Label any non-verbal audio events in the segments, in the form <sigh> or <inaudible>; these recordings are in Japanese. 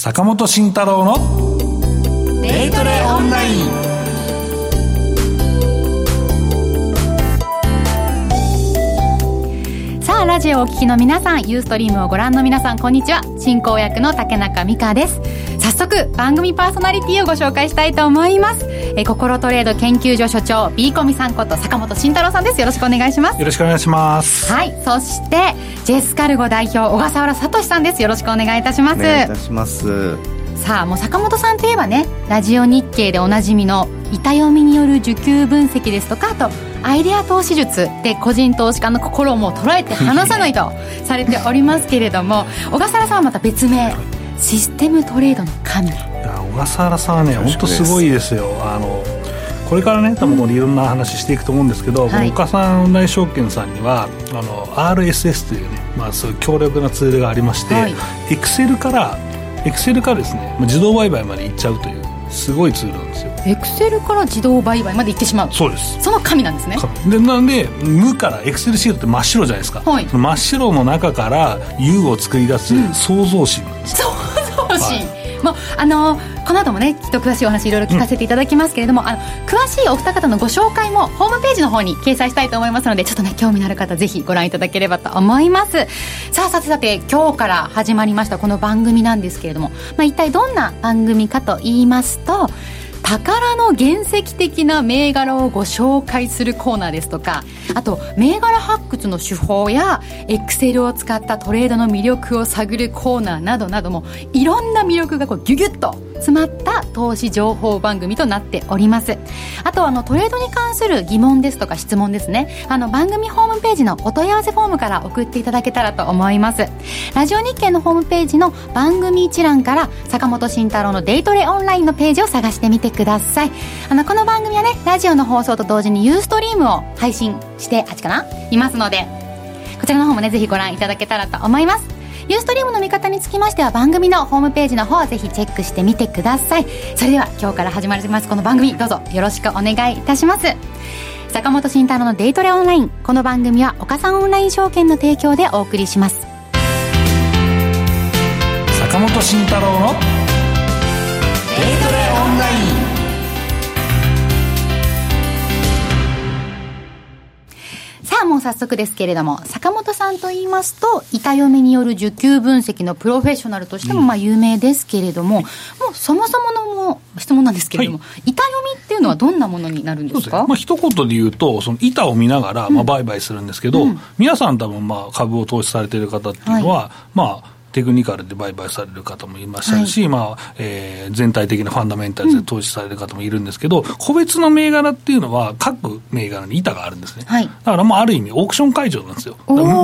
坂本慎太郎のデイトレオンライン。さあラジオをお聞きの皆さんユーストリームをご覧の皆さんこんにちは。進行役の竹中美香です。早速番組パーソナリティをご紹介したいと思います。え心トレード研究所所長 B コミさんこと坂本慎太郎さんです。よろしくお願いします。よろしくお願いします。はい。そしてジェスカルゴ代表小笠原聡さんです。よろしくお願いいたします。お願いいたします。さあもう坂本さんといえばねラジオ日経でおなじみの板読みによる需給分析ですとかあとアイデア投資術で個人投資家の心をもう捉えて離さないと <laughs> されておりますけれども小笠原さんはまた別名システムトレードの神小笠原さんはね本当すごいですよ。あのこれからね多分いろんな話していくと思うんですけど、うん、この岡さんオンライン証券さんにはあの RSS というね、まあ、そういう強力なツールがありまして、はい、Excel からエクセルからですね自動売買まで行っちゃうというすごいツールなんですよ。エクセルから自動売買まで行ってしまう。そうです。その神なんですね。でなんで無からエクセルシートって真っ白じゃないですか、はい、真っ白の中から U を作り出す創造心なんです、うん、創造心、はい。もうあのこの後もねきっと詳しいお話いろいろ聞かせていただきますけれども、うん、あの詳しいお二方のご紹介もホームページの方に掲載したいと思いますのでちょっとね興味のある方ぜひご覧いただければと思います。さあさてさて今日から始まりましたこの番組なんですけれども、まあ、一体どんな番組かと言いますと宝の原石的な銘柄をご紹介するコーナーですとかあと銘柄発掘の手法やエクセルを使ったトレードの魅力を探るコーナーなどなどもいろんな魅力がこうギュギュッと詰まった投資情報番組となっております。あとあのトレードに関する疑問ですとか質問ですね。あの番組ホームページのお問い合わせフォームから送っていただけたらと思います。ラジオ日経のホームページの番組一覧から坂本慎太郎のデイトレオンラインのページを探してみてください。ください。あのこの番組はねラジオの放送と同時にユーストリームを配信してあっちかな？いますのでこちらの方もねぜひご覧いただけたらと思います。ユーストリームの見方につきましては番組のホームページの方をぜひチェックしてみてください。それでは今日から始まりますこの番組。どうぞよろしくお願いいたします。坂本慎太郎のデイトレオンライン。この番組は岡三オンライン証券の提供でお送りします。坂本慎太郎のさあもう早速ですけれども坂本さんと言いますと板読みによる需給分析のプロフェッショナルとしてもまあ有名ですけれども、うん、もうそもそものも質問なんですけれども、はい、板読みっていうのはどんなものになるんですか？まあ一言で言うとその板を見ながらまあ売買するんですけど、うん、皆さん多分まあ株を投資されている方っていうのは、はい、まあテクニカルで売買される方もいましたし、はい、まあえー、全体的なファンダメンタルで投資される方もいるんですけど、うん、個別の銘柄っていうのは、各銘柄に板があるんですね、はい、だからまあある意味、オークション会場なんですよ、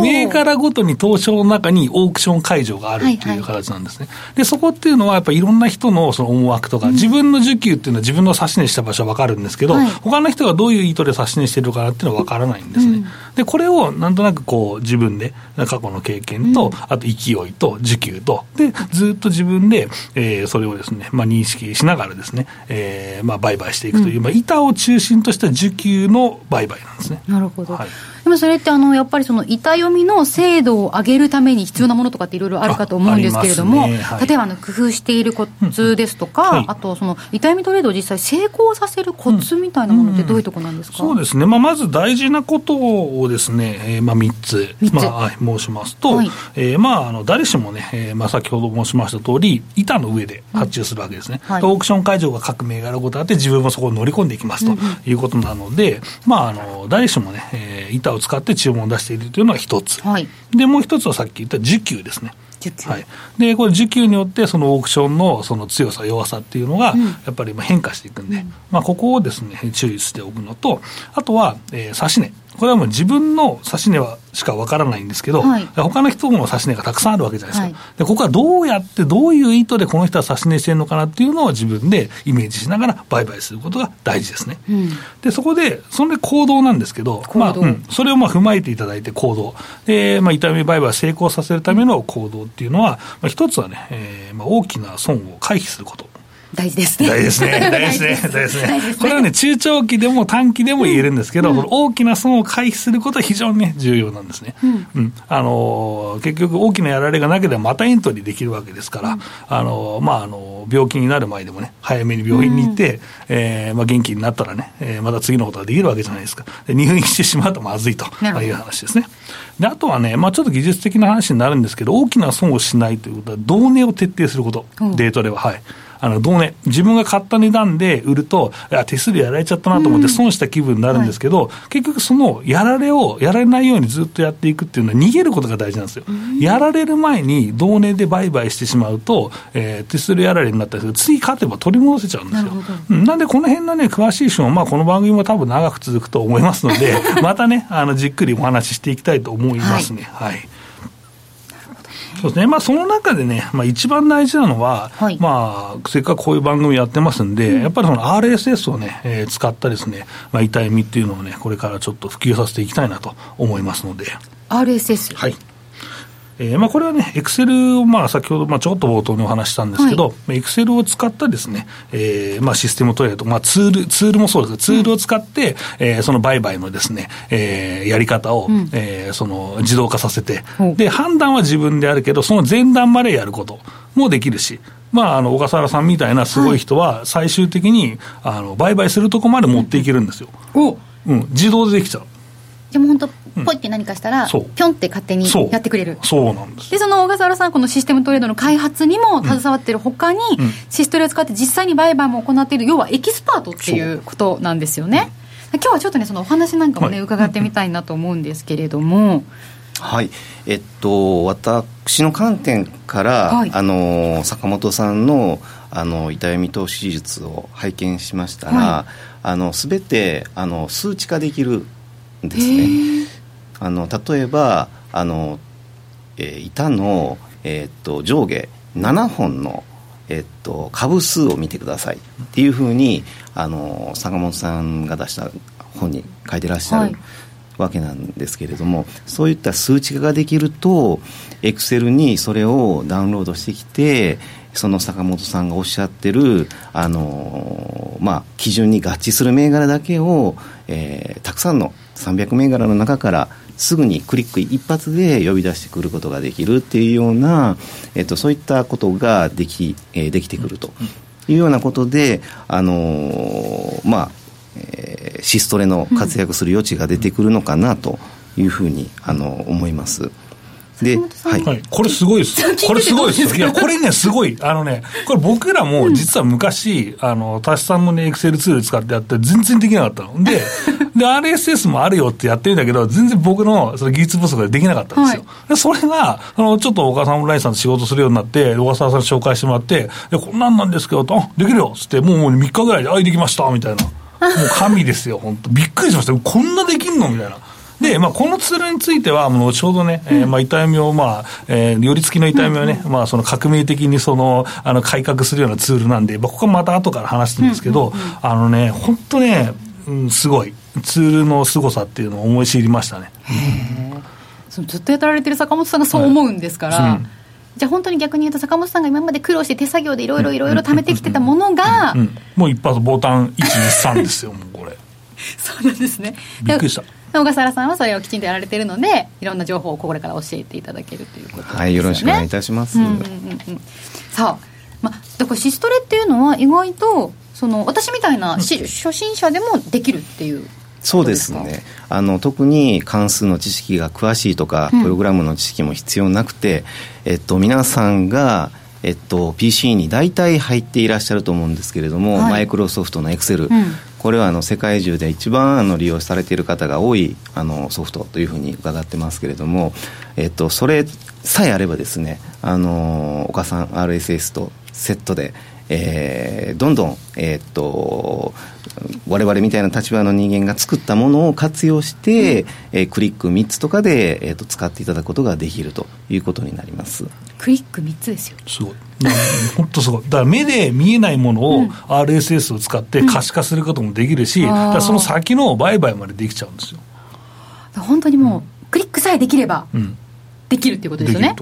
銘柄ごとに東証の中にオークション会場があるっていう形なんですね、はいはい、でそこっていうのは、やっぱりいろんな人のその思惑とか、うん、自分の需給っていうのは自分の指し値した場所は分かるんですけど、はい、他の人がどういう意図で指し値してるのかなっていうのは分からないんですね。うん。で、これをなんとなくこう自分で、過去の経験と、あと勢いと需給と、で、ずっと自分で、えー、それをですね、まあ認識しながらですね、えー、まあ売買していくという、まあ板を中心とした需給の売買なんですね。なるほど。はいでもそれってあのやっぱりその板読みの精度を上げるために必要なものとかっていろいろあるかと思うんですけれども、ね。はい、例えばあの工夫しているコツですとか、はい、あとその板読みトレードを実際成功させるコツみたいなものってどういうところなんですか、うんうん、そうですね、まあ、まず大事なことをですね、えー、まあ3つ。まあ、申しますと、はい、えー、まああの誰しもね、えーまあ、先ほど申しました通り板の上で発注するわけですね、はい、オークション会場が各銘柄ごとあって自分もそこに乗り込んでいきますということなので、うんうん、まああの誰しもね、えー、板を使って注文出しているというのが一つ、はい、でもう一つはさっき言った需給ですね。はい、でこれ、需給によって、そのオークションのその強さ、弱さっていうのが、やっぱり変化していくんで、うん、まあ、ここをですね注意しておくのと、あとは、えー、指値。これはもう自分の指値はしかわからないんですけど、はい、他の人の指値がたくさんあるわけじゃないですか、はい、でここはどうやって、どういう意図でこの人は指値してるのかなっていうのを自分でイメージしながら売買することが大事ですね。うん、でそこで、それで行動なんですけど、まあうん、それをまあ踏まえていただいて行動、でまあ、痛み売買を成功させるための行動っていうのは、まあ、一つはね、えーまあ、大きな損を回避すること。大事ですね。大事ですね。<laughs> 大事ですね。大事ですね。これはね、中長期でも短期でも言えるんですけど、うん、大きな損を回避することは非常にね、重要なんですね。うん。うん、あのー、結局大きなやられがなければまたエントリーできるわけですから、うん、あのー、まあ、あのー、病気になる前でもね、早めに病院に行って、うん、えー、まあ、元気になったらね、えー、また次のことができるわけじゃないですか。で入院してしまうとまずいという話ですね。で、あとはね、まあ、ちょっと技術的な話になるんですけど、大きな損をしないということは、同値を徹底すること、デートでは。はい。あの、同値、自分が買った値段で売ると、いや、手数料やられちゃったなと思って損した気分になるんですけど、うんはい、結局その、やられを、やられないようにずっとやっていくっていうのは逃げることが大事なんですよ。やられる前に同値で売買してしまうと、えー、手数料やられになったりする。次勝てば取り戻せちゃうんですよ。ななんでこの辺のね、詳しい人も、まあこの番組も多分長く続くと思いますので、<laughs> またね、あの、じっくりお話ししていきたいと思いますね。はい、はいそうですね、まあ、その中でね、まあ、一番大事なのは、はい、まあ、せっかくこういう番組やってますんで、うん、やっぱりその RSS をね、えー、使ったですね、まあ、痛いみっていうのをね、これからちょっと普及させていきたいなと思いますので。RSS? はい。えーまあ、これはね、エクセルを、まあ、先ほど、まあ、ちょっと冒頭にお話したんですけど、エクセルを使ったですね、えーまあ、システムトレード、まあ、ツール、ツールもそうです。ツールを使って、うん、えー、その売買のですね、えー、やり方を、うん、えー、その自動化させて、う。ん、で、判断は自分であるけど、その前段までやることもできるし、まあ、あの小笠原さんみたいなすごい人は、最終的に、あの売買するとこまで持っていけるんですよ。うん、自動でできちゃう。でも本当、ポイって何かしたら、ぴょんって勝手にやってくれる。そうなんです。で、その小笠原さん、このシステムトレードの開発にも携わってるほかに、うん、シストレを使って実際に売買も行っている、要はエキスパートっていうことなんですよね。今日はちょっとね、そのお話なんかもね、伺ってみたいなと思うんですけれども。はい、えっと、私の観点から、はい、あの坂本さんのあの痛み投資術を拝見しましたら、はい、あの全てあの数値化できるですね。あの例えばあの、えー、板の、えー、っと上下7本の、えー、っと株数を見てくださいっていうふうにあの坂本さんが出した本に書いてらっしゃる、はい、わけなんですけれどもそういった数値化ができるとエクセルにそれをダウンロードしてきてその坂本さんがおっしゃってるあの、まあ、基準に合致する銘柄だけを、えー、たくさんの300銘柄の中からすぐにクリック一発で呼び出してくることができるっていうような、えっと、そういったことができ,、えー、できてくるというようなことで、あのー、まあ、えー、シストレの活躍する余地が出てくるのかなというふうに、あの思います。で、はい、はい、これすごいです。<laughs> これすごいですよ。いや、これね、すごい。あのね、これ僕らも実は昔、あの、タシさんもね、エクセルツール使ってやって全然できなかったの。で、<laughs> で、RSS もあるよってやってるんだけど、全然僕のその技術不足でできなかったんですよ。はい、で、それが、あの、ちょっと岡さんオンラインさんと仕事するようになって、小笠原さん紹介してもらって、で、こんなんなんですけど、あ、できるよっつって、もうもう3日ぐらいで、あ、できましたみたいな。もう神ですよ、本当びっくりしました。こんなできんのみたいな。で、まあ、このツールについては、後ほどね、うん、えー、まあ、痛みを、まあ、えー、寄り付きの痛みをね、うんうん、まあ、その革命的にその、あの、改革するようなツールなんで、まあ、ここはまた後から話すんですけど、うんうんうん、あのね、本当ね、うん、すごい、ツールの凄さっていうのを思い知りましたね。そのずっとやられてる坂本さんがそう思うんですから、はいうん。じゃあ本当に逆に言うと坂本さんが今まで苦労して手作業でいろいろいろいろ貯めてきてたものが、もう一発ボタン123ですよもうこれ。<laughs> そうなんですね。びっくりした小笠原さんはそれをきちんとやられているのでいろんな情報をこれから教えていただけるということですね。はいよろしくお願いいたします、うんうんうんうん、さあ、まあ、だからシストレっていうのは意外とその私みたいな、初心者でもできるっていうそうですね。あの特に関数の知識が詳しいとか、うん、プログラムの知識も必要なくて、えっと、皆さんがえっと、PC に大体入っていらっしゃると思うんですけれども、マイクロソフトのエクセル、これはあの世界中で一番あの利用されている方が多いあのソフトというふうに伺ってますけれども、えっと、それさえあればですねあの岡さん RSS とセットでえー、どんどん、えー、っと我々みたいな立場の人間が作ったものを活用して、うん、えー、クリック3つとかで、えー、っと使っていただくことができるということになります。クリック3つですよ。すごい本当すごいだから目で見えないものを RSS を使って可視化することもできるし、うん、その先の売買までできちゃうんですよ。本当にもう、クリックさえできれば、うん。でできるっていうことですよね。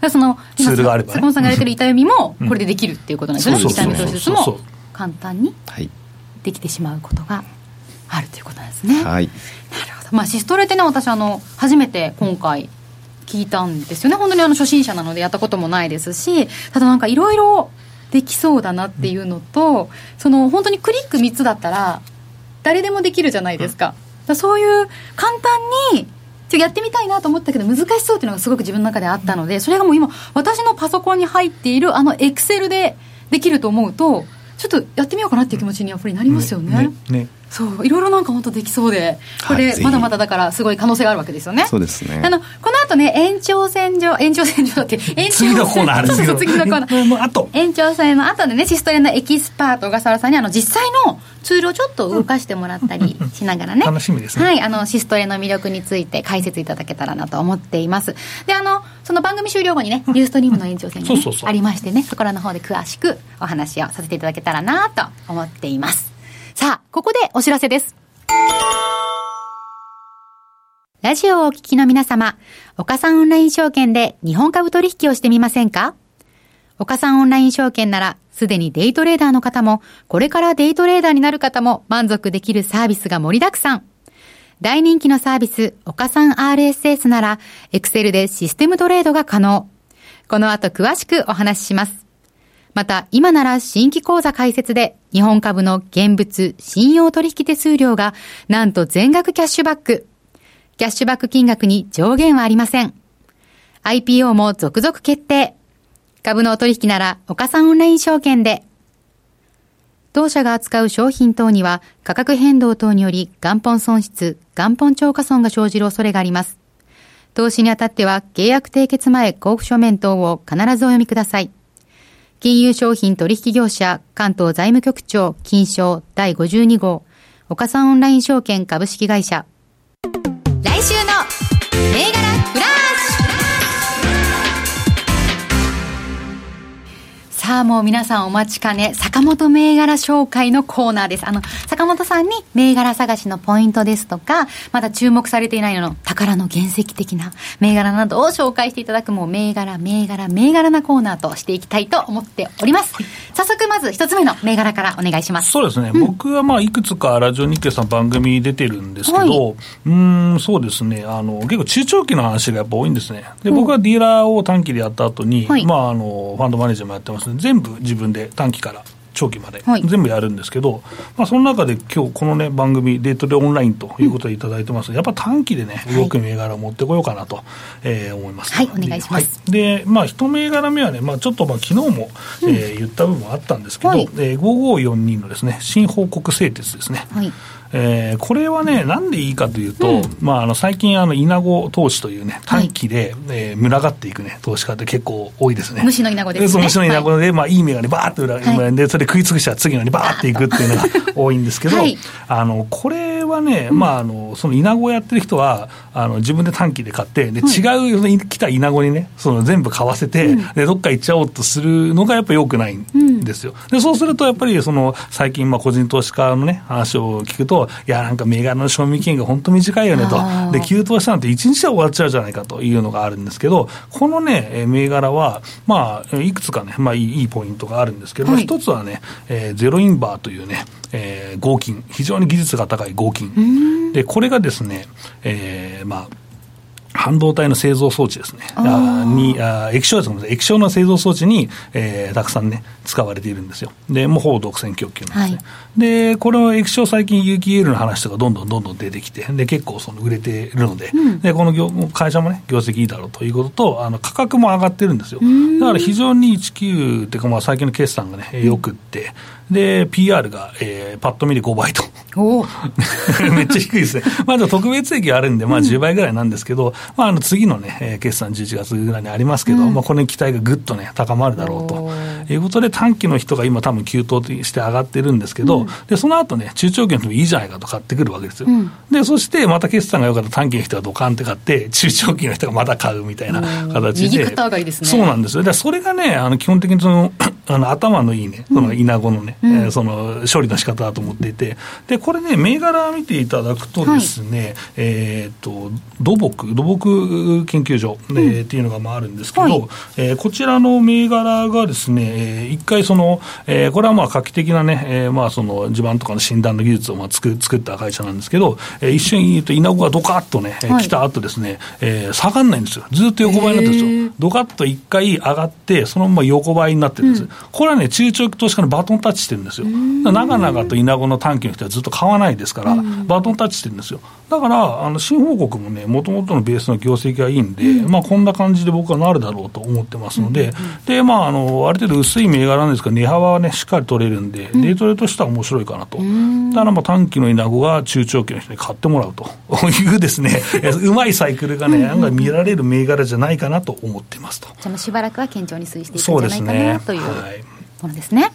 で。その、ツールがあれば、ね、坂本さんがやれてる痛読みも、これでできるっていうことなんですよね。痛読み投資術も簡単にできてしまうことがあるということなんですね。はい。なるほど。まあ、シストレってね、私、あの、初めて今回、聞いたんですよね。本当にあの、初心者なのでやったこともないですし、ただなんかいろいろできそうだなっていうのと、その、本当にクリック3つだったら、誰でもできるじゃないですか。かそういう簡単にちょやってみたいなと思ったけど難しそうっていうのがすごく自分の中であったのでそれがもう今私のパソコンに入っているあのエクセルでできると思うとちょっとやってみようかなっていう気持ちにやっぱりなりますよね。ねねそういろいろなんか本当できそうでこれ、まだまだだからすごい可能性があるわけですよね。そうですね。あのこの後ね延長線上 <laughs> 延長線上だって延長次のコーナーあるんです次のコーナー。後延長線の後でねシストレのエキスパート小笠原さんにあの実際のツールをちょっと動かしてもらったりしながらね、楽しみですね。はいあのシストレの魅力について解説いただけたらなと思っています。であのその番組終了後にねユーストリームの延長線が、ね、ありましてねそこらの方で詳しくお話をさせていただけたらなと思っていますさあここでお知らせですラジオをお聞きの皆様、岡さんオンライン証券で日本株取引をしてみませんか？岡さんオンライン証券なら、すでにデイトレーダーの方も、これからデイトレーダーになる方も満足できるサービスが盛りだくさん。大人気のサービス、岡さん RSS なら、エクセルでシステムトレードが可能。この後詳しくお話しします。また、今なら新規講座開設で、日本株の現物信用取引手数料が、なんと全額キャッシュバック。キャッシュバック金額に上限はありません。IPO も続々決定。株のお取引なら、岡さんオンライン証券で。当社が扱う商品等には価格変動等により元本損失、元本超過損が生じる恐れがあります。投資にあたっては契約締結前交付書面等を必ずお読みください。金融商品取引業者関東財務局長金賞第52号。岡三オンライン証券株式会社。来週の銘柄フラッさあもう皆さんお待ちかね坂本銘柄紹介のコーナーです。あの坂本さんに銘柄探しのポイントですとかまだ注目されていないのの宝の原石的な銘柄などを紹介していただくもう銘柄銘柄銘柄なコーナーとしていきたいと思っております、早速まず一つ目の銘柄からお願いします。そうですね、うん、僕はまあいくつかラジオ日経さん番組出てるんですけど、はい、うんそうですね。あの結構中長期の話がやっぱ多いんですね。で僕はディーラーを短期でやった後に、はい、まああのファンドマネージャーもやってますので全部自分で短期から長期まで、全部やるんですけど、まあ、その中で今日このね、番組、デートでオンラインということでいただいてます、うん、やっぱ短期でね、動く銘柄を持ってこようかなと、えー、思います。はい、お願いします。はい、で、まあ、一銘柄目はね、まあ、ちょっとまあ昨日も、うん、えー、言った部分あったんですけど、はい、えー、5542のですね、新報告製鉄ですね。はいえー、これはね、なんでいいかというと、うん、まあ、あの最近、あの稲子投資というね、短期で、はい、えー、群がっていくね、投資家って結構多いですね。虫の稲子ですね。虫の稲子で、はい、まあ、いい銘柄にばーっと裏、はい、で、それ食い尽くしたら次のにばーっていくっていうのが多いんですけど、はい、あの、これはね、まあ、あの、その稲子やってる人は、あの、自分で短期で買って、で、違う、来た稲子にね、その全部買わせて、うん、で、どっか行っちゃおうとするのがやっぱ良くないんですよ。で、そうすると、やっぱり、その、最近、まあ、個人投資家のね、話を聞くと、いや、なんか銘柄の賞味期限が本当短いよねと、で、急騰したなんて1日で終わっちゃうじゃないかというのがあるんですけど、このね、銘柄は、まあ、いくつかね、まあいい、いいポイントがあるんですけど、はい、一つはね、えー、ゼロインバーというね、えー、合金、非常に技術が高い合金。で、これがですね、えー、まあ、半導体の製造装置ですね、あにあ液晶です液晶の製造装置に、えー、たくさんね、使われているんですよ。で、もうほぼ独占供給なんですね。はい、で、この液晶、最近有機 EL の話とかどんどんどんどん出てきて、で、結構その売れているので、うん、で、この業会社もね、業績いいだろうということと、あの価格も上がってるんですよ。だから非常に19っていうか、まあ、最近の決算がね、よくって、で、PR が、えー、パッと見で5倍と。<laughs> めっちゃ低いですね。まだ特別益あるんで、まあ10倍ぐらいなんですけど、うん、まああの次のね、決算11月ぐらいにありますけど、うん、まあこれに期待がぐっとね、高まるだろうと。いうことで、短期の人が今、多分急騰して上がってるんですけど、うん、でその後ね、中長期の人もいいじゃないかと買ってくるわけですよ。うん、で、そしてまた決算が良かった短期の人がドカンって買って、中長期の人がまた買うみたいな形で、いいね、そうなんですよ。でそれがね、あの基本的にその <clears throat> あの頭のいいね、そのイナゴのね、うん、えー、その処理の仕方だと思っていて、でこれね、銘柄見ていただくとですね、はい、えっ、と土木、土木研究所、うん、えー、っていうのがまああるんですけど、はい、えー、こちらの銘柄がですね、えー、一回その、えー、これはまあ画期的なね、えー、まあその地盤とかの診断の技術をまあ作作った会社なんですけど、えー、一瞬言うと、イナゴがドカッとね、はい、来た後ですね、えー、下がんないんですよ。ずっと横ばいになってるんですよ。ドカッと一回上がって、そのまま横ばいになってるんです。うん、これはね、中長期投資家のバトンタッチしてるんですよ。長々とイナゴの短期の人はずっと買わないですから、バトンタッチしてるんですよ。だから、あの新報告もね、もともとのベースの業績がいいんで、うん、まあ、こんな感じで僕はなるだろうと思ってますので、で、まあ、あの、ある程度薄い銘柄なんですが、値幅はね、しっかり取れるんで、デイトレとしては面白いかなと。だから、まあ、短期のイナゴが中長期の人に買ってもらうと <laughs> いうですね、<laughs> うまいサイクルがね、案外見られる銘柄じゃないかなと思ってますと。じゃあ、しばらくは堅調に推移していくんじゃないかな、というものですね。はい、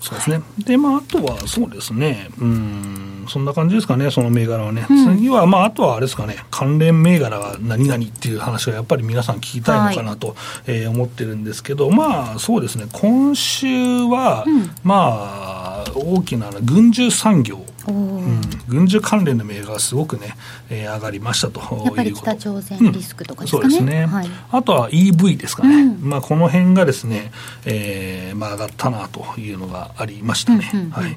そうですね。で、まあ、あとは、そうですね、うん、そんな感じですかね、その銘柄はね。うん、次は、まあ、あとはあれですかね、関連銘柄が何々っていう話がやっぱり皆さん聞きたいのかなと、はい、えー、思ってるんですけど、まあ、そうですね、今週は、うん、まあ、大きな軍需産業、うん、軍需関連の銘柄がすごくね、えー、上がりましたとやっぱり北朝鮮リスクとかですかね、うん、そうですね、はい、あとは EV ですかね、うん、まあ、この辺がですね、えーまあ、上がったなというのがありましたね、はい。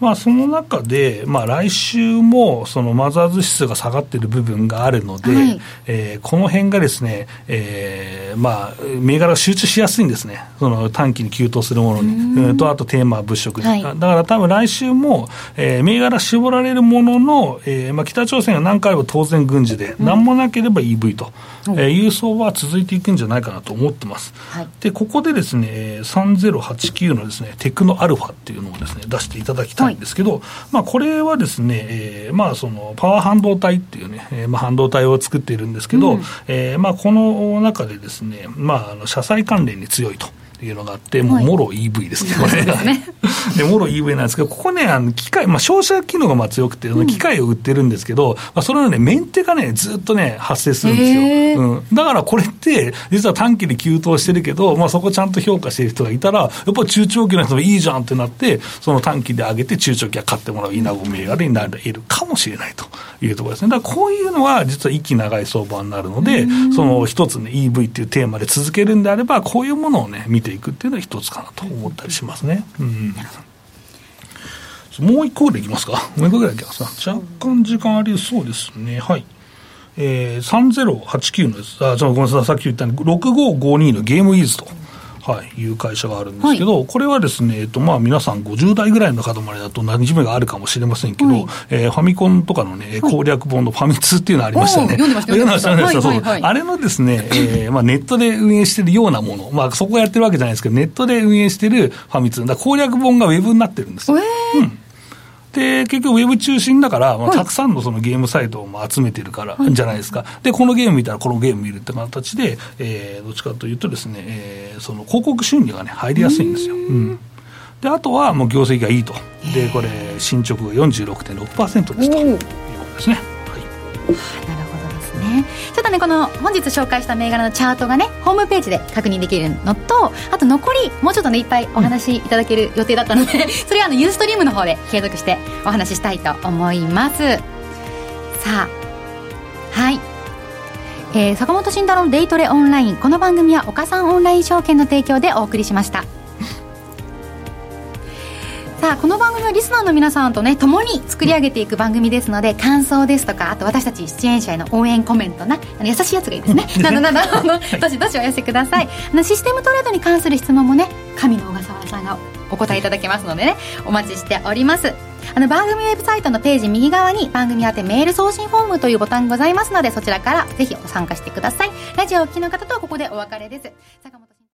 まあ、その中で、まあ、来週もそのマザーズ指数が下がっている部分があるので、はい、えー、この辺がですね、えーまあ、銘柄が集中しやすいんですね、その短期に急騰するものに、とあとテーマ物色に、はい、だから多分来週も、えー、銘柄絞られるものの、えーまあ、北朝鮮が何回も当然軍事で、何もなければ EV と、うん、えー、いう相場は続いていくんじゃないかなと思ってます。はい、でここでですね、3089のですねテクノアルファっていうのをですね出していただきたいんですけど、はい、まあ、これはですね、えーまあ、そのパワー半導体っていうね、えーまあ、半導体を作っているんですけど、うん、えー、まあ、この中でですね、まあ、あの車載関連に強いと。いうのがあって、もうもろ EV ですね、これ。<laughs> で、もろ EV なんですけど、ここね、あの機械、まあ、照射機能がまあ強くて、機械を売ってるんですけど、まあ、それのね、メンテがね、ずっとね、発生するんですよ。うん、だからこれって、実は短期で急騰してるけど、まあ、そこちゃんと評価してる人がいたら、やっぱり中長期の人もいいじゃんってなって、その短期で上げて、中長期は買ってもらう稲子銘柄になれるかもしれないというところですね。だからこういうのは、実は息長い相場になるので、その一つね、EV っていうテーマで続けるんであれば、こういうものをね、見ていくっていうのは一つかなと思ったりしますね。うん、もう一個ぐらいいきますか。もう一個ぐらいいきますか。若干時間ありそうですね。はい。えー、3089のです。あ、ごめんなさい。さっき言ったように、6552のゲームイーズと。はい、いう会社があるんですけど、はい、これはですね、えっとまあ、皆さん50代ぐらいの方までだと馴染みがあるかもしれませんけど、はい、えー、ファミコンとかのね、攻略本のファミ通っていうのありましたよね。読んでました、読んでました。あれのですね、えーまあ、ネットで運営してるようなもの、まあ、そこがやってるわけじゃないですけど、ネットで運営してるファミ通、だ攻略本がウェブになってるんです。えー、うんで、結局ウェブ中心だから、まあ、たくさんのそのゲームサイトを集めてるからじゃないですか。で、このゲーム見たらこのゲーム見るって形で、えー、どっちかというとですね、えー、その広告収入がね、入りやすいんですよ。うん。であとはもう業績がいいと、でこれ、進捗が46.6%ですと。いうことですね。はい、なるほどですね。ちょっとね、この本日紹介した銘柄のチャートがね、ホームページで確認できるのと、あと残り、もうちょっとね、いっぱいお話しいただける予定だったので、<laughs> それはあのユーストリームの方で継続してお話ししたいと思います。さあ、はい。えー、坂本慎太郎のデイトレオンラインこの番組は岡さんオンライン証券の提供でお送りしましたこの番組はリスナーの皆さんとね共に作り上げていく番組ですので感想ですとかあと私たち出演者への応援コメントな優しいやつがいいですね。<laughs> などなどどしどしお寄せください。あのシステムトレードに関する質問もね神の小笠原さんがお答えいただけますのでねお待ちしております。あの番組ウェブサイトのページ右側に番組宛てメール送信フォームというボタンございますのでそちらからぜひご参加してください。ラジオをお聞きの方とはここでお別れです